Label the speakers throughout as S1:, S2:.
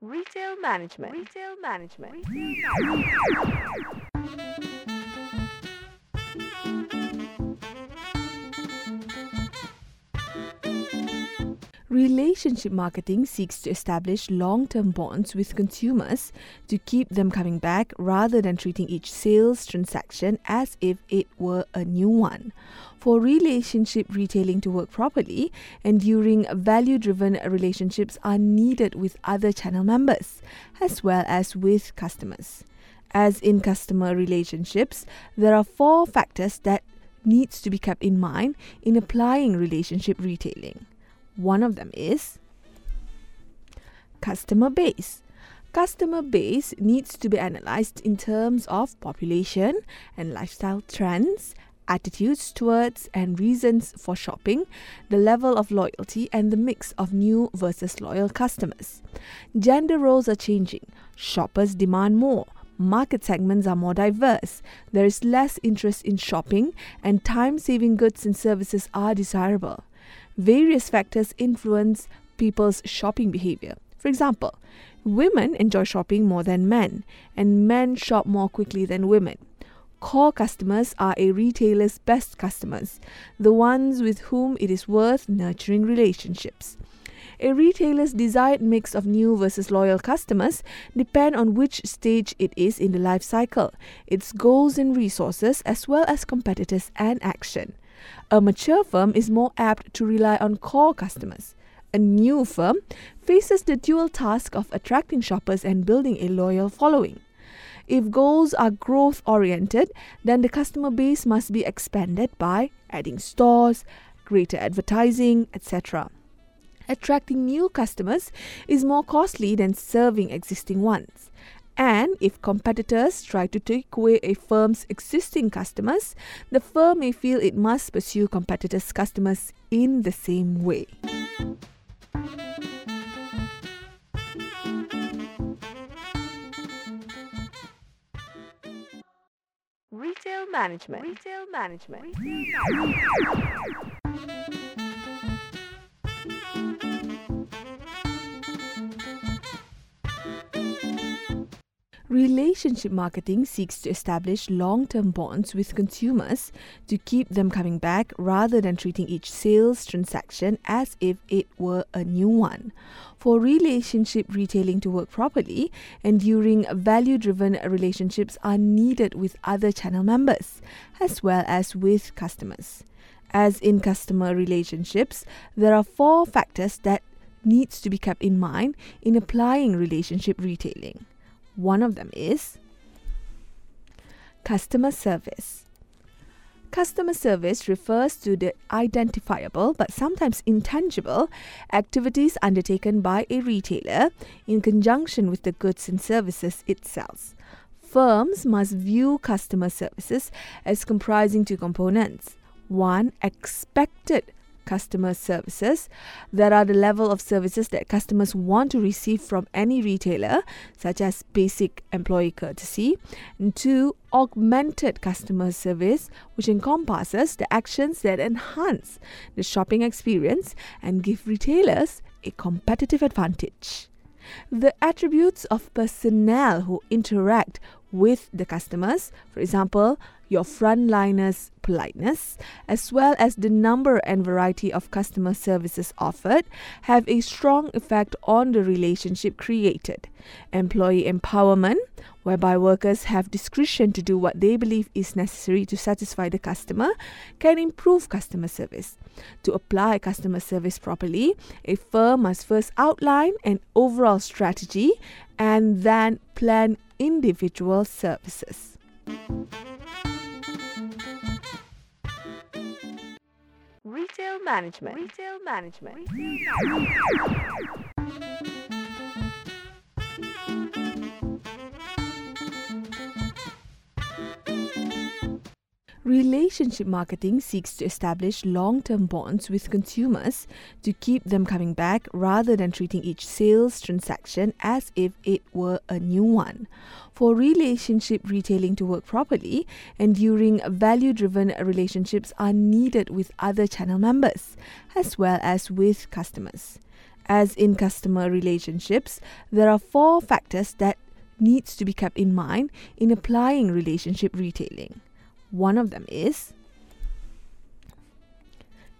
S1: Retail management. Retail management.
S2: Relationship marketing seeks to establish long term bonds with consumers to keep them coming back rather than treating each sales transaction as if it were a new one. For relationship retailing to work properly, enduring value driven relationships are needed with other channel members as well as with customers. As in customer relationships, there are four factors that needs to be kept in mind in applying relationship retailing. One of them is customer base. Customer base needs to be analyzed in terms of population and lifestyle trends, attitudes towards and reasons for shopping, the level of loyalty, and the mix of new versus loyal customers. Gender roles are changing. Shoppers demand more. Market segments are more diverse. There is less interest in shopping, and time saving goods and services are desirable various factors influence people's shopping behavior. For example, women enjoy shopping more than men, and men shop more quickly than women. Core customers are a retailer's best customers, the ones with whom it is worth nurturing relationships. A retailer's desired mix of new versus loyal customers depend on which stage it is in the life cycle, its goals and resources, as well as competitors and action. A mature firm is more apt to rely on core customers. A new firm faces the dual task of attracting shoppers and building a loyal following. If goals are growth oriented, then the customer base must be expanded by adding stores, greater advertising, etc. Attracting new customers is more costly than serving existing ones. And if competitors try to take away a firm's existing customers, the firm may feel it must pursue competitors' customers in the same way.
S1: Retail management. Retail management.
S2: Relationship marketing seeks to establish long term bonds with consumers to keep them coming back rather than treating each sales transaction as if it were a new one. For relationship retailing to work properly, enduring value driven relationships are needed with other channel members as well as with customers. As in customer relationships, there are four factors that needs to be kept in mind in applying relationship retailing. One of them is customer service. Customer service refers to the identifiable but sometimes intangible activities undertaken by a retailer in conjunction with the goods and services it sells. Firms must view customer services as comprising two components. One, expected customer services that are the level of services that customers want to receive from any retailer, such as basic employee courtesy. And two, augmented customer service, which encompasses the actions that enhance the shopping experience and give retailers a competitive advantage. The attributes of personnel who interact with the customers, for example, your frontliners' politeness, as well as the number and variety of customer services offered, have a strong effect on the relationship created. Employee empowerment, whereby workers have discretion to do what they believe is necessary to satisfy the customer, can improve customer service. To apply customer service properly, a firm must first outline an overall strategy and then plan individual services.
S1: Retail management. Retail management.
S2: Relationship marketing seeks to establish long term bonds with consumers to keep them coming back rather than treating each sales transaction as if it were a new one. For relationship retailing to work properly, enduring value driven relationships are needed with other channel members as well as with customers. As in customer relationships, there are four factors that needs to be kept in mind in applying relationship retailing. One of them is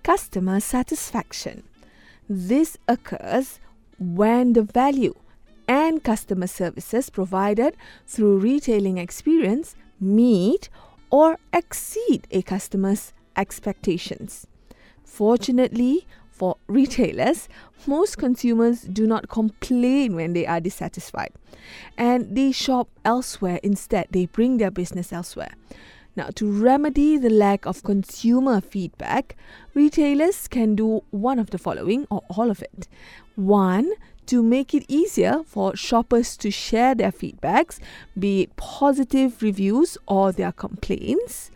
S2: customer satisfaction. This occurs when the value and customer services provided through retailing experience meet or exceed a customer's expectations. Fortunately, for retailers, most consumers do not complain when they are dissatisfied and they shop elsewhere instead. They bring their business elsewhere. Now, to remedy the lack of consumer feedback, retailers can do one of the following or all of it. One, to make it easier for shoppers to share their feedbacks, be it positive reviews or their complaints.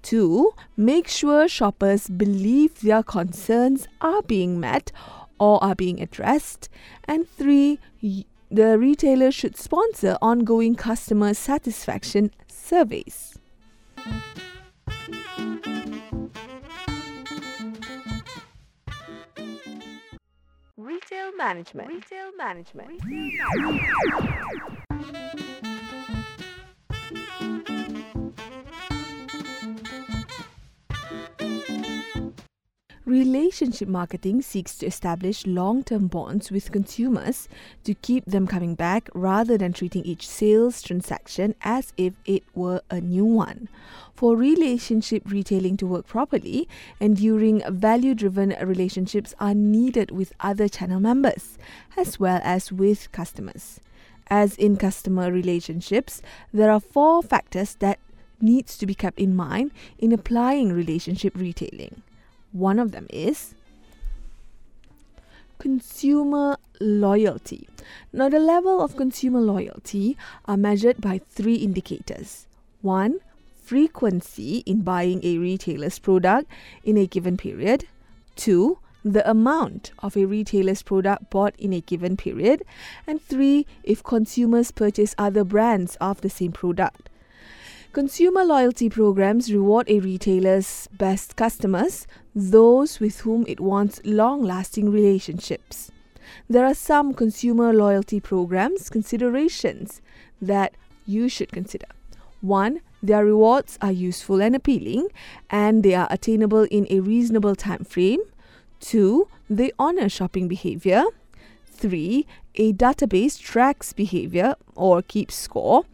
S2: Two, make sure shoppers believe their concerns are being met or are being addressed. And three, the retailer should sponsor ongoing customer satisfaction surveys.
S1: Retail management. Retail management.
S2: Relationship marketing seeks to establish long term bonds with consumers to keep them coming back rather than treating each sales transaction as if it were a new one. For relationship retailing to work properly, enduring value driven relationships are needed with other channel members as well as with customers. As in customer relationships, there are four factors that needs to be kept in mind in applying relationship retailing. One of them is consumer loyalty. Now, the level of consumer loyalty are measured by three indicators. One, frequency in buying a retailer's product in a given period. Two, the amount of a retailer's product bought in a given period. And three, if consumers purchase other brands of the same product. Consumer loyalty programs reward a retailer's best customers, those with whom it wants long lasting relationships. There are some consumer loyalty programs considerations that you should consider. One, their rewards are useful and appealing and they are attainable in a reasonable time frame. Two, they honor shopping behavior. Three, a database tracks behavior or keeps score.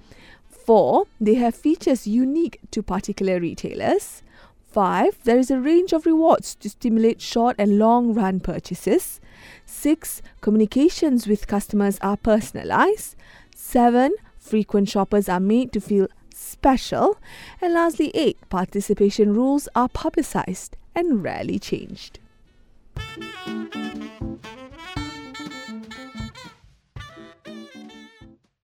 S2: Four, they have features unique to particular retailers. Five, there is a range of rewards to stimulate short and long run purchases. Six, communications with customers are personalized. Seven, frequent shoppers are made to feel special. And lastly, eight, participation rules are publicized and rarely changed.